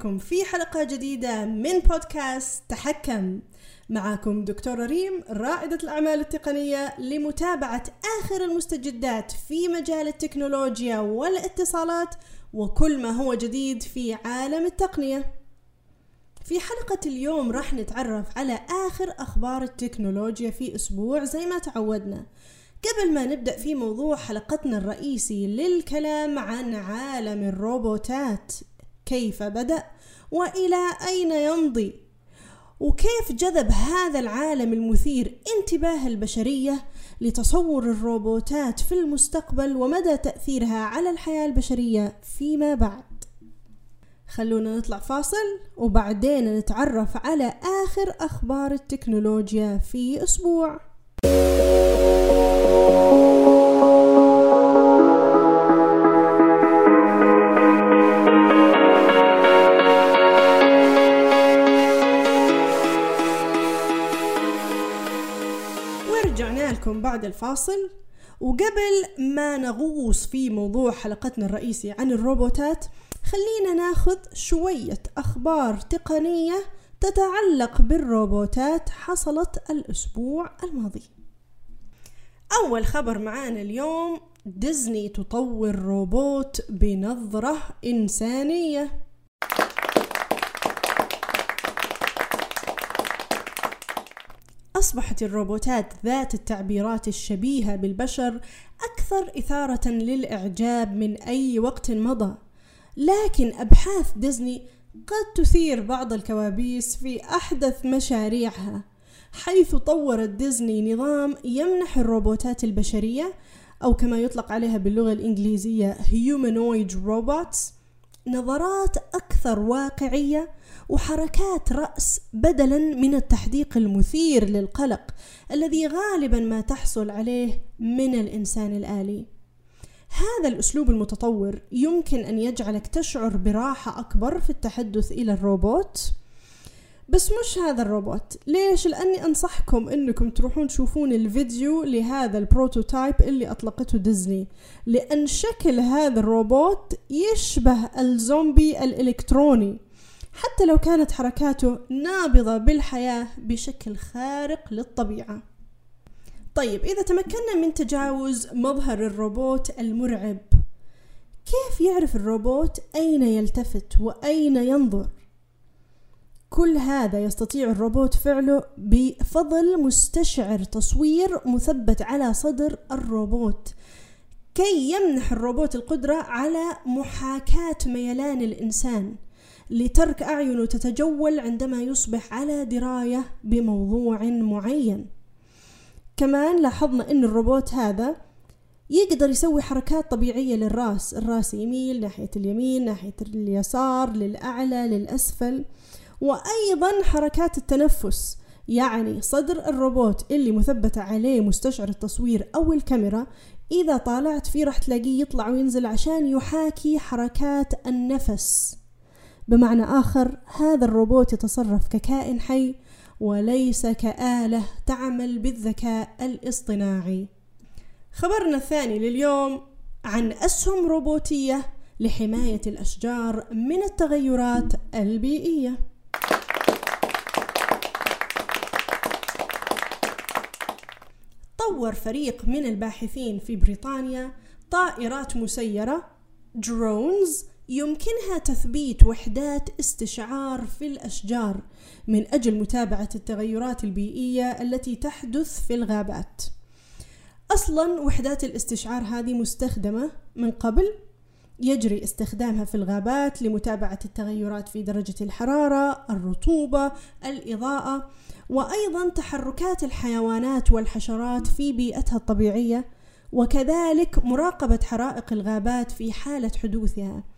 بكم في حلقة جديدة من بودكاست تحكم. معكم دكتورة ريم رائدة الأعمال التقنية لمتابعة آخر المستجدات في مجال التكنولوجيا والاتصالات وكل ما هو جديد في عالم التقنية. في حلقة اليوم راح نتعرف على آخر أخبار التكنولوجيا في أسبوع زي ما تعودنا. قبل ما نبدأ في موضوع حلقتنا الرئيسي للكلام عن عالم الروبوتات كيف بدأ وإلى أين يمضي؟ وكيف جذب هذا العالم المثير انتباه البشرية لتصور الروبوتات في المستقبل ومدى تأثيرها على الحياة البشرية فيما بعد؟ خلونا نطلع فاصل وبعدين نتعرف على آخر أخبار التكنولوجيا في أسبوع. لكم بعد الفاصل. وقبل ما نغوص في موضوع حلقتنا الرئيسي عن الروبوتات خلينا ناخذ شوية أخبار تقنية تتعلق بالروبوتات حصلت الأسبوع الماضي. أول خبر معانا اليوم ديزني تطور روبوت بنظرة إنسانية. أصبحت الروبوتات ذات التعبيرات الشبيهة بالبشر أكثر إثارة للإعجاب من أي وقت مضى. لكن أبحاث ديزني قد تثير بعض الكوابيس في أحدث مشاريعها حيث طورت ديزني نظام يمنح الروبوتات البشرية أو كما يطلق عليها باللغة الإنجليزية humanoid robots نظرات أكثر واقعية وحركات رأس بدلا من التحديق المثير للقلق الذي غالبا ما تحصل عليه من الإنسان الآلي. هذا الأسلوب المتطور يمكن أن يجعلك تشعر براحة أكبر في التحدث إلى الروبوت. بس مش هذا الروبوت. ليش؟ لأني أنصحكم أنكم تروحون تشوفون الفيديو لهذا ال prototype اللي أطلقته ديزني. لأن شكل هذا الروبوت يشبه الزومبي الإلكتروني. حتى لو كانت حركاته نابضة بالحياة بشكل خارق للطبيعة. طيب إذا تمكنا من تجاوز مظهر الروبوت المرعب كيف يعرف الروبوت أين يلتفت وأين ينظر؟ كل هذا يستطيع الروبوت فعله بفضل مستشعر تصوير مثبت على صدر الروبوت. كي يمنح الروبوت القدرة على محاكاة ميلان الإنسان. لترك أعينه تتجول عندما يصبح على دراية بموضوع معين. كمان لاحظنا أن الروبوت هذا يقدر يسوي حركات طبيعية للرأس الرأس يميل ناحية اليمين ناحية اليسار للأعلى للأسفل وأيضا حركات التنفس يعني صدر الروبوت اللي مثبتة عليه مستشعر التصوير أو الكاميرا إذا طالعت فيه راح تلاقيه يطلع وينزل عشان يحاكي حركات النفس. بمعنى آخر هذا الروبوت يتصرف ككائن حي وليس كآلة تعمل بالذكاء الاصطناعي. خبرنا الثاني لليوم عن أسهم روبوتية لحماية الأشجار من التغيرات البيئية. طور فريق من الباحثين في بريطانيا طائرات مسيرة درونز يمكنها تثبيت وحدات استشعار في الأشجار من أجل متابعة التغيرات البيئية التي تحدث في الغابات. أصلا وحدات الاستشعار هذه مستخدمة من قبل يجري استخدامها في الغابات لمتابعة التغيرات في درجة الحرارة، الرطوبة، الإضاءة، وأيضا تحركات الحيوانات والحشرات في بيئتها الطبيعية، وكذلك مراقبة حرائق الغابات في حالة حدوثها.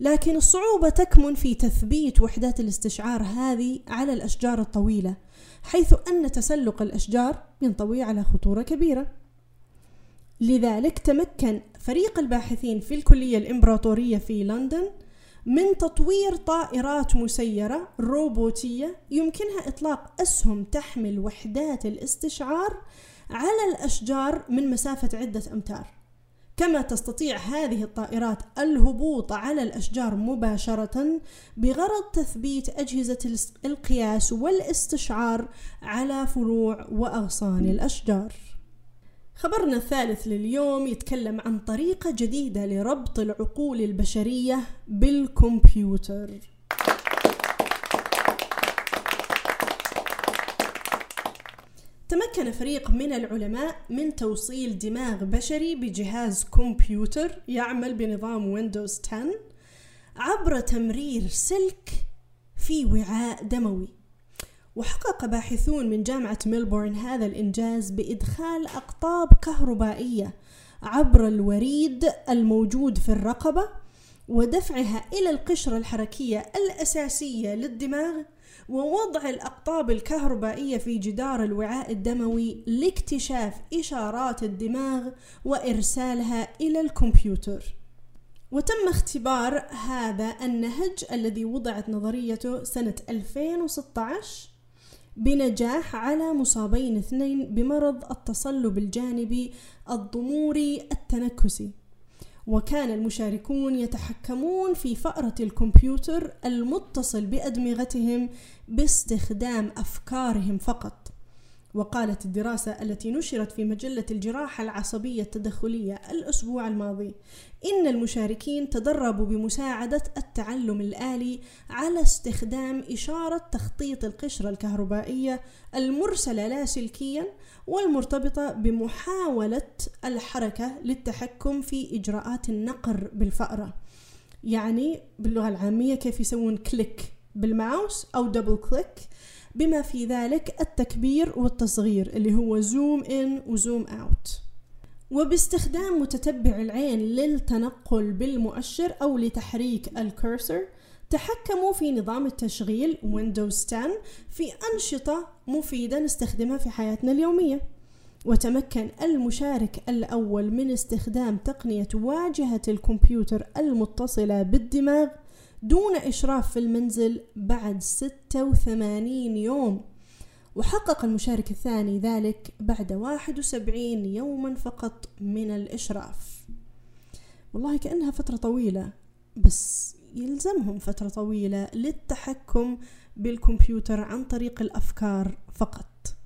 لكن الصعوبة تكمن في تثبيت وحدات الاستشعار هذه على الأشجار الطويلة حيث أن تسلق الأشجار ينطوي على خطورة كبيرة. لذلك تمكن فريق الباحثين في الكلية الإمبراطورية في لندن من تطوير طائرات مسيرة روبوتية يمكنها إطلاق أسهم تحمل وحدات الاستشعار على الأشجار من مسافة عدة أمتار. كما تستطيع هذه الطائرات الهبوط على الأشجار مباشرة بغرض تثبيت أجهزة القياس والاستشعار على فروع وأغصان الأشجار. خبرنا الثالث لليوم يتكلم عن طريقة جديدة لربط العقول البشرية بالكمبيوتر. تمكن فريق من العلماء من توصيل دماغ بشري بجهاز كمبيوتر يعمل بنظام Windows 10 عبر تمرير سلك في وعاء دموي. وحقق باحثون من جامعة ميلبورن هذا الإنجاز بإدخال أقطاب كهربائية عبر الوريد الموجود في الرقبة ودفعها إلى القشرة الحركية الأساسية للدماغ ووضع الأقطاب الكهربائية في جدار الوعاء الدموي لاكتشاف إشارات الدماغ وإرسالها إلى الكمبيوتر. وتم اختبار هذا النهج الذي وضعت نظريته سنة 2016 بنجاح على مصابين اثنين بمرض التصلب الجانبي الضموري التنكسي وكان المشاركون يتحكمون في فأرة الكمبيوتر المتصل بأدمغتهم باستخدام أفكارهم فقط. وقالت الدراسة التي نشرت في مجلة الجراحة العصبية التدخلية الأسبوع الماضي إن المشاركين تدربوا بمساعدة التعلم الآلي على استخدام إشارة تخطيط القشرة الكهربائية المرسلة لاسلكيا والمرتبطة بمحاولة الحركة للتحكم في إجراءات النقر بالفأرة. يعني باللغة العامية كيف يسوون click بال mouse أو double click بما في ذلك التكبير والتصغير اللي هو zoom in و zoom out وباستخدام متتبع العين للتنقل بالمؤشر أو لتحريك ال cursor تحكموا في نظام التشغيل Windows 10 في أنشطة مفيدة نستخدمها في حياتنا اليومية. وتمكن المشارك الأول من استخدام تقنية واجهة الكمبيوتر المتصلة بالدماغ دون إشراف في المنزل بعد 86 يوم. وحقق المشارك الثاني ذلك بعد 71 يوما فقط من الإشراف. والله كأنها فترة طويلة بس يلزمهم فترة طويلة للتحكم بالكمبيوتر عن طريق الأفكار فقط.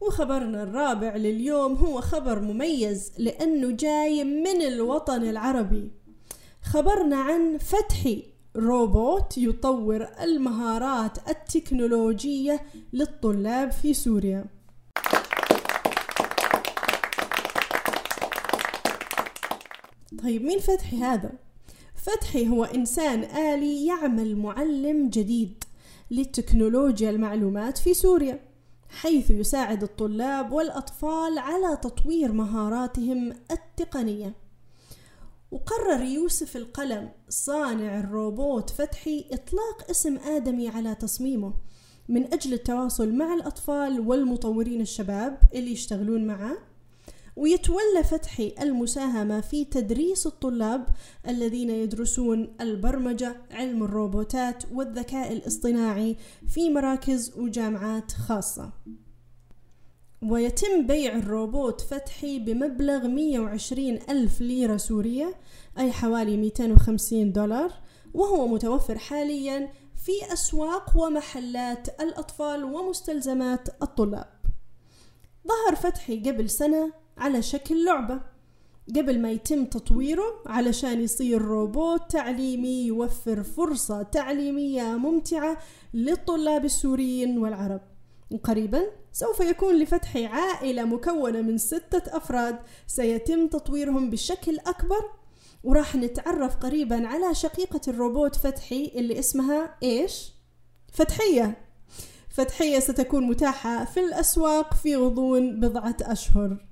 وخبرنا الرابع لليوم هو خبر مميز لأنه جاي من الوطن العربي. خبرنا عن فتحي. روبوت يطور المهارات التكنولوجية للطلاب في سوريا طيب مين فتحي هذا؟ فتحي هو إنسان آلي يعمل معلم جديد لتكنولوجيا المعلومات في سوريا حيث يساعد الطلاب والأطفال على تطوير مهاراتهم التقنية وقرر يوسف القلم صانع الروبوت فتحي إطلاق اسم آدمي على تصميمه من أجل التواصل مع الأطفال والمطورين الشباب اللي يشتغلون معه. ويتولى فتحي المساهمة في تدريس الطلاب الذين يدرسون البرمجة علم الروبوتات والذكاء الاصطناعي في مراكز وجامعات خاصة. ويتم بيع الروبوت فتحي بمبلغ 120 ألف ليرة سورية أي حوالي 250 دولار وهو متوفر حاليا في أسواق ومحلات الأطفال ومستلزمات الطلاب. ظهر فتحي قبل سنة على شكل لعبة. قبل ما يتم تطويره علشان يصير روبوت تعليمي يوفر فرصة تعليمية ممتعة للطلاب السوريين والعرب. وقريبا سوف يكون لفتح عائلة مكونة من ستة أفراد. سيتم تطويرهم بشكل أكبر. وراح نتعرف قريبا على شقيقة الروبوت فتحي اللي اسمها إيش؟ فتحية. فتحية ستكون متاحة في الأسواق في غضون بضعة أشهر.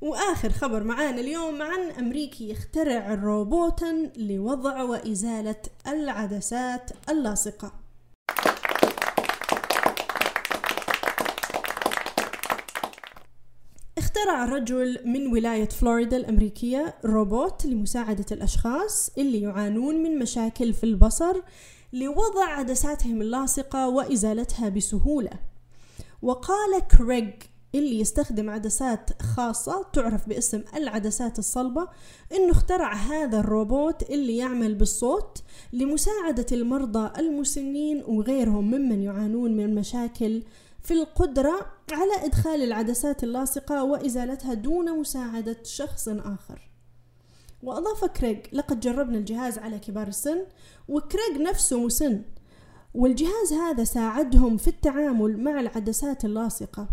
وآخر خبر معانا اليوم عن أمريكي يخترع روبوتا لوضع وإزالة العدسات اللاصقة. اخترع رجل من ولاية فلوريدا الأمريكية روبوت لمساعدة الأشخاص اللي يعانون من مشاكل في البصر لوضع عدساتهم اللاصقة وإزالتها بسهولة. وقال كريغ اللي يستخدم عدسات خاصة تعرف باسم العدسات الصلبة إنه اخترع هذا الروبوت اللي يعمل بالصوت لمساعدة المرضى المسنين وغيرهم ممن يعانون من مشاكل في القدرة على إدخال العدسات اللاصقة وإزالتها دون مساعدة شخص آخر. وأضاف كريغ لقد جربنا الجهاز على كبار السن وكريغ نفسه مسن والجهاز هذا ساعدهم في التعامل مع العدسات اللاصقة.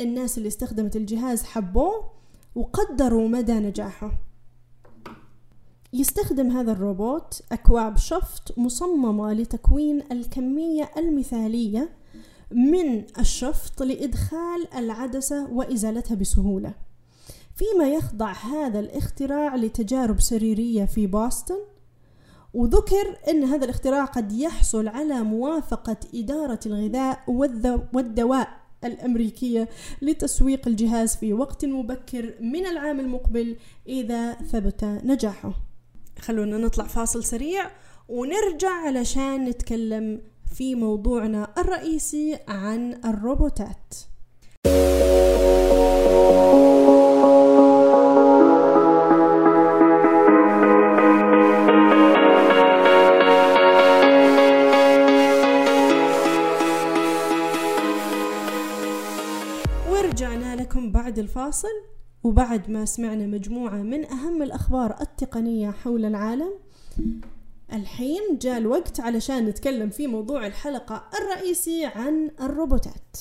الناس اللي استخدمت الجهاز حبوه وقدروا مدى نجاحه. يستخدم هذا الروبوت أكواب شفط مصممة لتكوين الكمية المثالية من الشفط لإدخال العدسة وإزالتها بسهولة. فيما يخضع هذا الاختراع لتجارب سريرية في بوسطن وذكر أن هذا الاختراع قد يحصل على موافقة إدارة الغذاء والدواء الأمريكية لتسويق الجهاز في وقت مبكر من العام المقبل إذا ثبت نجاحه. خلونا نطلع فاصل سريع ونرجع علشان نتكلم في موضوعنا الرئيسي عن الروبوتات. ورجعنا لكم بعد الفاصل وبعد ما سمعنا مجموعة من أهم الأخبار التقنية حول العالم الحين جاء الوقت علشان نتكلم في موضوع الحلقة الرئيسي عن الروبوتات.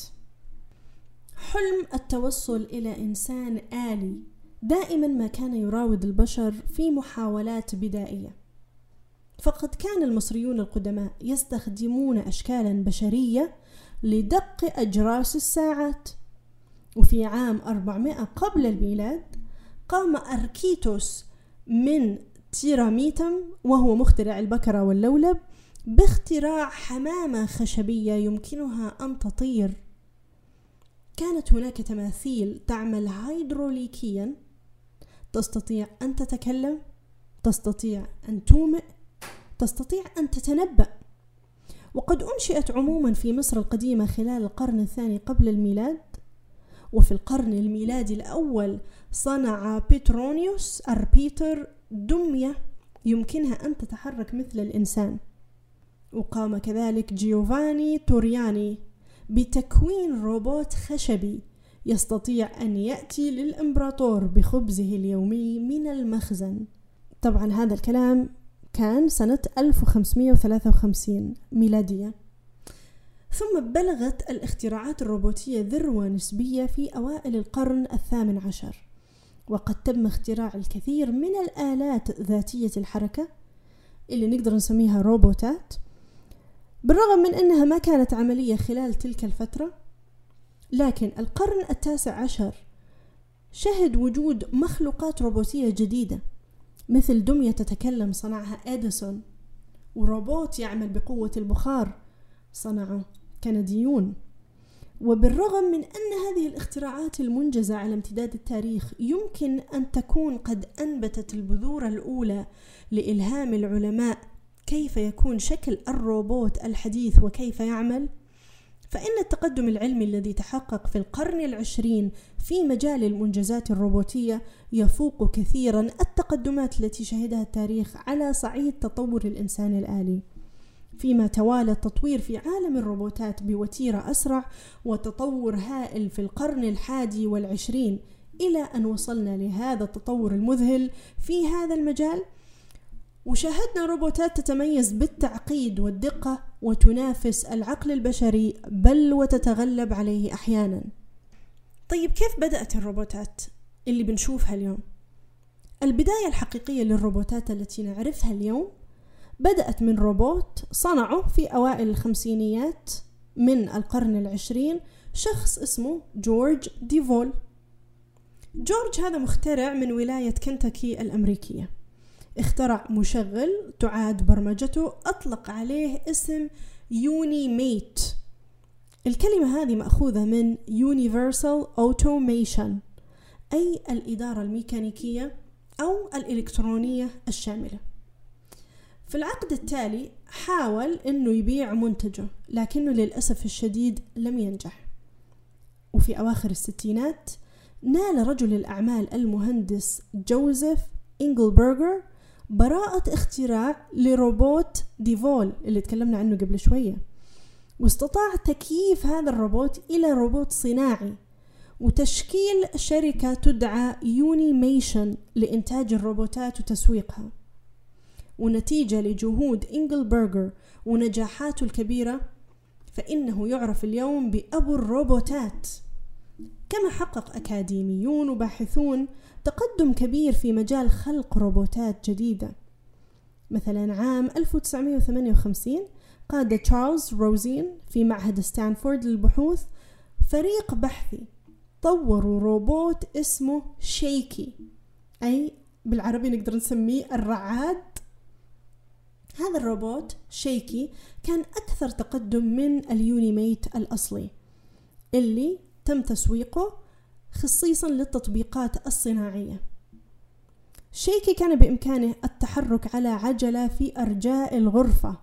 حلم التوصل إلى إنسان آلي دائما ما كان يراود البشر في محاولات بدائية. فقد كان المصريون القدماء يستخدمون أشكالا بشرية لدق أجراس الساعات. وفي عام 400 قبل الميلاد قام أركيتوس من تيراميتم وهو مخترع البكرة واللولب باختراع حمامة خشبية يمكنها أن تطير. كانت هناك تماثيل تعمل هيدروليكيا. تستطيع أن تتكلم تستطيع أن تومئ تستطيع أن تتنبأ. وقد أنشئت عموما في مصر القديمة خلال القرن الثاني قبل الميلاد. وفي القرن الميلادي الأول صنع بيترونيوس أربيتر دمية يمكنها أن تتحرك مثل الإنسان. وقام كذلك جيوفاني تورياني بتكوين روبوت خشبي يستطيع أن يأتي للإمبراطور بخبزه اليومي من المخزن. طبعا هذا الكلام كان سنة 1553 ميلادية. ثم بلغت الاختراعات الروبوتية ذروة نسبية في أوائل القرن الثامن عشر. وقد تم اختراع الكثير من الآلات ذاتية الحركة اللي نقدر نسميها روبوتات بالرغم من أنها ما كانت عملية خلال تلك الفترة لكن القرن التاسع عشر شهد وجود مخلوقات روبوتية جديدة مثل دمية تتكلم صنعها إديسون وروبوت يعمل بقوة البخار صنعه. كنديون. وبالرغم من أن هذه الاختراعات المنجزة على امتداد التاريخ يمكن أن تكون قد أنبتت البذور الأولى لإلهام العلماء كيف يكون شكل الروبوت الحديث وكيف يعمل فإن التقدم العلمي الذي تحقق في القرن العشرين في مجال المنجزات الروبوتية يفوق كثيرا التقدمات التي شهدها التاريخ على صعيد تطور الإنسان الآلي. فيما توالى التطوير في عالم الروبوتات بوتيرة أسرع وتطور هائل في القرن الحادي والعشرين إلى أن وصلنا لهذا التطور المذهل في هذا المجال وشاهدنا روبوتات تتميز بالتعقيد والدقة وتنافس العقل البشري بل وتتغلب عليه أحيانا طيب كيف بدأت الروبوتات اللي بنشوفها اليوم؟ البداية الحقيقية للروبوتات التي نعرفها اليوم بدأت من روبوت صنعه في أوائل الخمسينيات من القرن العشرين شخص اسمه جورج ديفول. جورج هذا مخترع من ولاية كنتاكي الأمريكية. اخترع مشغل تعاد برمجته أطلق عليه اسم Unimate الكلمة هذه مأخوذة من Universal Automation أي الإدارة الميكانيكية أو الإلكترونية الشاملة. في العقد التالي حاول إنه يبيع منتجه لكنه للأسف الشديد لم ينجح. وفي أواخر الستينات نال رجل الأعمال المهندس جوزيف إنجلبرجر براءة اختراع لروبوت ديفول اللي تكلمنا عنه قبل شوية. واستطاع تكييف هذا الروبوت إلى روبوت صناعي وتشكيل شركة تدعى Unimation لإنتاج الروبوتات وتسويقها. ونتيجة لجهود إنجلبرجر ونجاحاته الكبيرة فإنه يعرف اليوم بأبو الروبوتات. كما حقق أكاديميون وباحثون تقدم كبير في مجال خلق روبوتات جديدة. مثلا عام 1958 قاد تشارلز روزين في معهد ستانفورد للبحوث فريق بحثي طوروا روبوت اسمه Shakey أي بالعربي نقدر نسميه الرعاد هذا الروبوت Shakey كان أكثر تقدم من ال Unimate الأصلي اللي تم تسويقه خصيصا للتطبيقات الصناعية. Shakey كان بإمكانه التحرك على عجلة في أرجاء الغرفة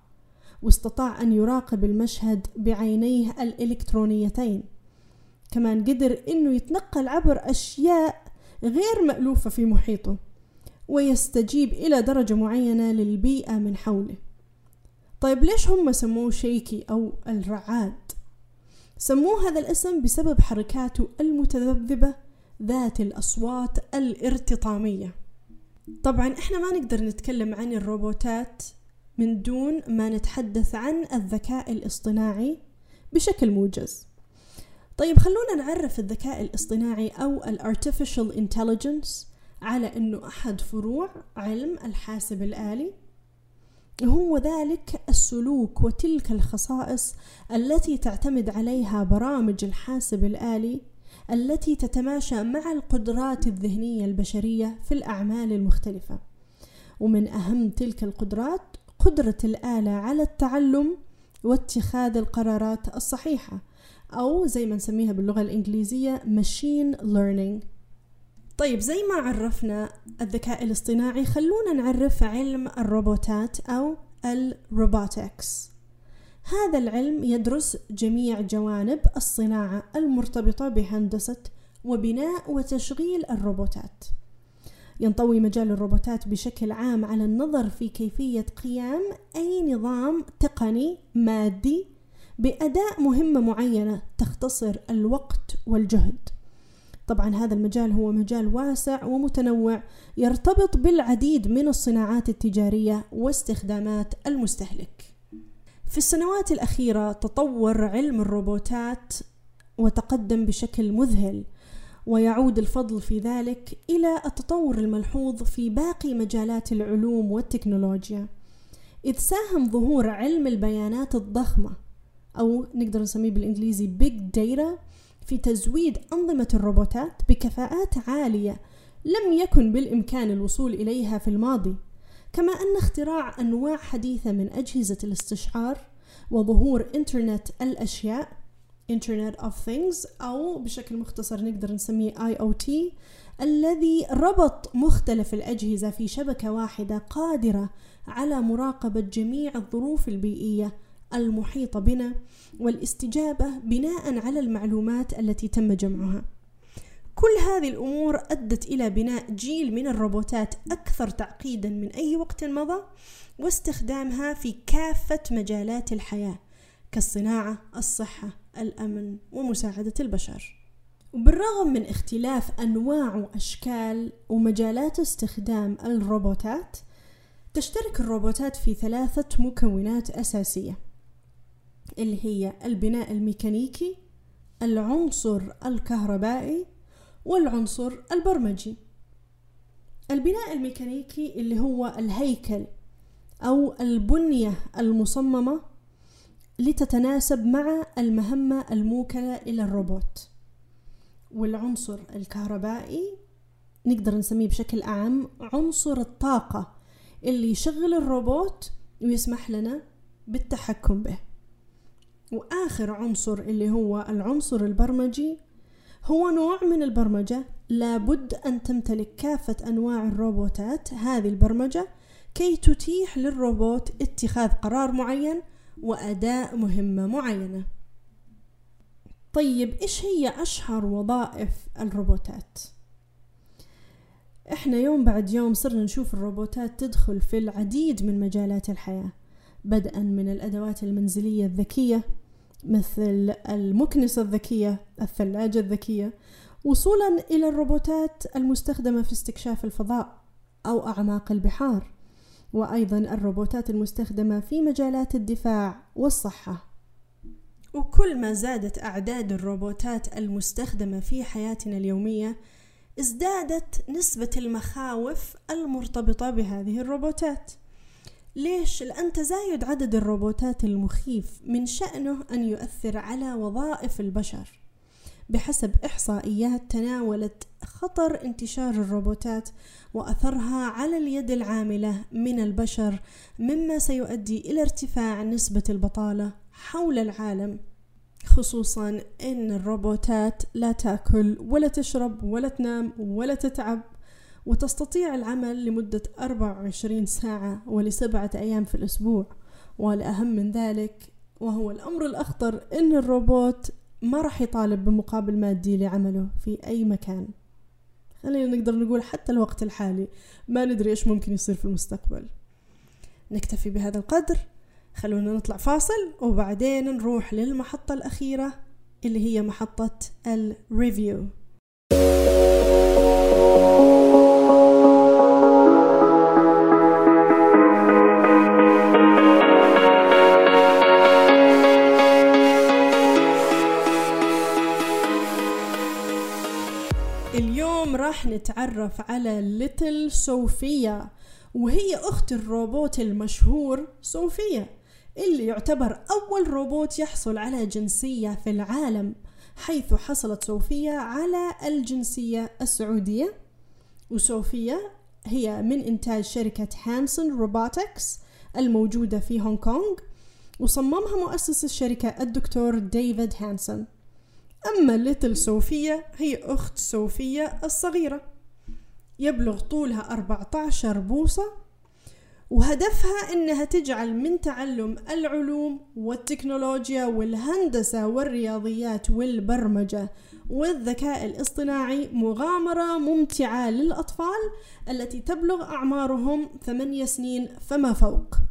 واستطاع أن يراقب المشهد بعينيه الإلكترونيتين كمان قدر أنه يتنقل عبر أشياء غير مألوفة في محيطه. ويستجيب إلى درجة معينة للبيئة من حوله. طيب ليش هم سموه شيكي أو الرعاد؟ سموه هذا الاسم بسبب حركاته المتذبذبة ذات الأصوات الارتطامية. طبعا إحنا ما نقدر نتكلم عن الروبوتات من دون ما نتحدث عن الذكاء الاصطناعي بشكل موجز. طيب خلونا نعرف الذكاء الاصطناعي أو ال Artificial Intelligence. على أنه أحد فروع علم الحاسب الآلي. هو ذلك السلوك وتلك الخصائص التي تعتمد عليها برامج الحاسب الآلي التي تتماشى مع القدرات الذهنية البشرية في الأعمال المختلفة. ومن أهم تلك القدرات قدرة الآلة على التعلم واتخاذ القرارات الصحيحة أو زي ما نسميها باللغة الإنجليزية machine learning. طيب زي ما عرفنا الذكاء الاصطناعي خلونا نعرف علم الروبوتات أو الروبوتكس. هذا العلم يدرس جميع جوانب الصناعة المرتبطة بهندسة وبناء وتشغيل الروبوتات. ينطوي مجال الروبوتات بشكل عام على النظر في كيفية قيام أي نظام تقني مادي بأداء مهمة معينة تختصر الوقت والجهد. طبعا هذا المجال هو مجال واسع ومتنوع يرتبط بالعديد من الصناعات التجارية واستخدامات المستهلك. في السنوات الأخيرة تطور علم الروبوتات وتقدم بشكل مذهل ويعود الفضل في ذلك إلى التطور الملحوظ في باقي مجالات العلوم والتكنولوجيا إذ ساهم ظهور علم البيانات الضخمة أو نقدر نسميه بالإنجليزي Big Data في تزويد أنظمة الروبوتات بكفاءات عالية لم يكن بالإمكان الوصول إليها في الماضي كما أن اختراع أنواع حديثة من أجهزة الاستشعار وظهور إنترنت الأشياء Internet of Things أو بشكل مختصر نقدر نسميه IoT الذي ربط مختلف الأجهزة في شبكة واحدة قادرة على مراقبة جميع الظروف البيئية المحيطة بنا والاستجابة بناء على المعلومات التي تم جمعها. كل هذه الأمور أدت إلى بناء جيل من الروبوتات أكثر تعقيدا من أي وقت مضى واستخدامها في كافة مجالات الحياة كالصناعة، الصحة، الأمن ومساعدة البشر. وبالرغم من اختلاف أنواع وأشكال ومجالات استخدام الروبوتات تشترك الروبوتات في ثلاثة مكونات أساسية اللي هي البناء الميكانيكي العنصر الكهربائي والعنصر البرمجي. البناء الميكانيكي اللي هو الهيكل أو البنية المصممة لتتناسب مع المهمة الموكلة إلى الروبوت. والعنصر الكهربائي نقدر نسميه بشكل أعم عنصر الطاقة اللي يشغل الروبوت ويسمح لنا بالتحكم به. وآخر عنصر اللي هو العنصر البرمجي هو نوع من البرمجة لابد أن تمتلك كافة أنواع الروبوتات هذه البرمجة كي تتيح للروبوت اتخاذ قرار معين وأداء مهمة معينة طيب إيش هي أشهر وظائف الروبوتات؟ إحنا يوم بعد يوم صرنا نشوف الروبوتات تدخل في العديد من مجالات الحياة بدءا من الأدوات المنزلية الذكية مثل المكنسة الذكية الثلاجة الذكية وصولا إلى الروبوتات المستخدمة في استكشاف الفضاء أو أعماق البحار وأيضا الروبوتات المستخدمة في مجالات الدفاع والصحة. وكل ما زادت أعداد الروبوتات المستخدمة في حياتنا اليومية ازدادت نسبة المخاوف المرتبطة بهذه الروبوتات. ليش؟ لأن تزايد عدد الروبوتات المخيف من شأنه أن يؤثر على وظائف البشر بحسب إحصائيات تناولت خطر انتشار الروبوتات وأثرها على اليد العاملة من البشر مما سيؤدي إلى ارتفاع نسبة البطالة حول العالم خصوصا إن الروبوتات لا تأكل ولا تشرب ولا تنام ولا تتعب وتستطيع العمل لمدة 24 ساعة ولسبعة أيام في الأسبوع. والأهم من ذلك وهو الأمر الأخطر إن الروبوت ما راح يطالب بمقابل مادي لعمله في أي مكان. خلينا نقدر نقول حتى الوقت الحالي ما ندري إيش ممكن يصير في المستقبل. نكتفي بهذا القدر. خلونا نطلع فاصل وبعدين نروح للمحطة الأخيرة اللي هي محطة ال review نتعرف على Little Sophia وهي أخت الروبوت المشهور صوفيا اللي يعتبر أول روبوت يحصل على جنسية في العالم حيث حصلت صوفيا على الجنسية السعودية. وصوفيا هي من إنتاج شركة Hanson Robotics الموجودة في هونغ كونغ وصممها مؤسس الشركة الدكتور ديفيد هانسون. أما Little Sophia هي أخت صوفيا الصغيرة. يبلغ طولها 14 بوصة وهدفها إنها تجعل من تعلم العلوم والتكنولوجيا والهندسة والرياضيات والبرمجة والذكاء الاصطناعي مغامرة ممتعة للأطفال التي تبلغ أعمارهم ثمانية سنين فما فوق.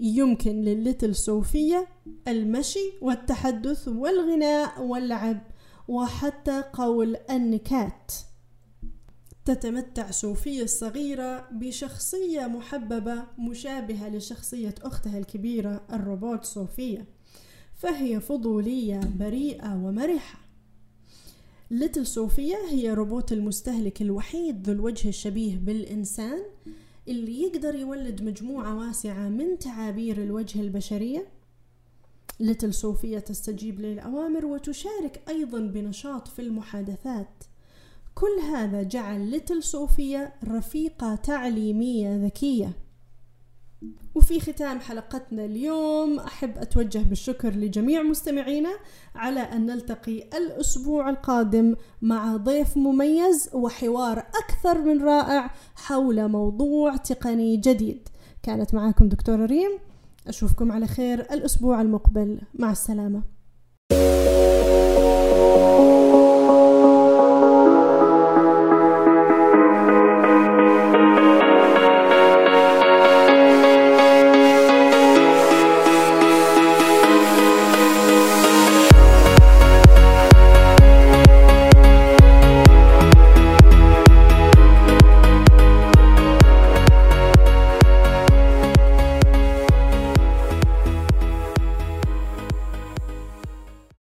يمكن لليتل صوفية المشي والتحدث والغناء واللعب وحتى قول النكات. تتمتع صوفيا الصغيرة بشخصية محببة مشابهة لشخصية أختها الكبيرة الروبوت صوفيا فهي فضولية بريئة ومرحة. ليتل صوفيا هي روبوت المستهلك الوحيد ذو الوجه الشبيه بالإنسان اللي يقدر يولد مجموعة واسعة من تعابير الوجه البشرية؟ ليتل صوفيا تستجيب للأوامر وتشارك أيضا بنشاط في المحادثات. كل هذا جعل ليتل صوفيا رفيقة تعليمية ذكية. وفي ختام حلقتنا اليوم أحب أتوجه بالشكر لجميع مستمعينا على أن نلتقي الأسبوع القادم مع ضيف مميز وحوار أكثر من رائع حول موضوع تقني جديد. كانت معاكم دكتورة ريم. أشوفكم على خير الأسبوع المقبل. مع السلامة.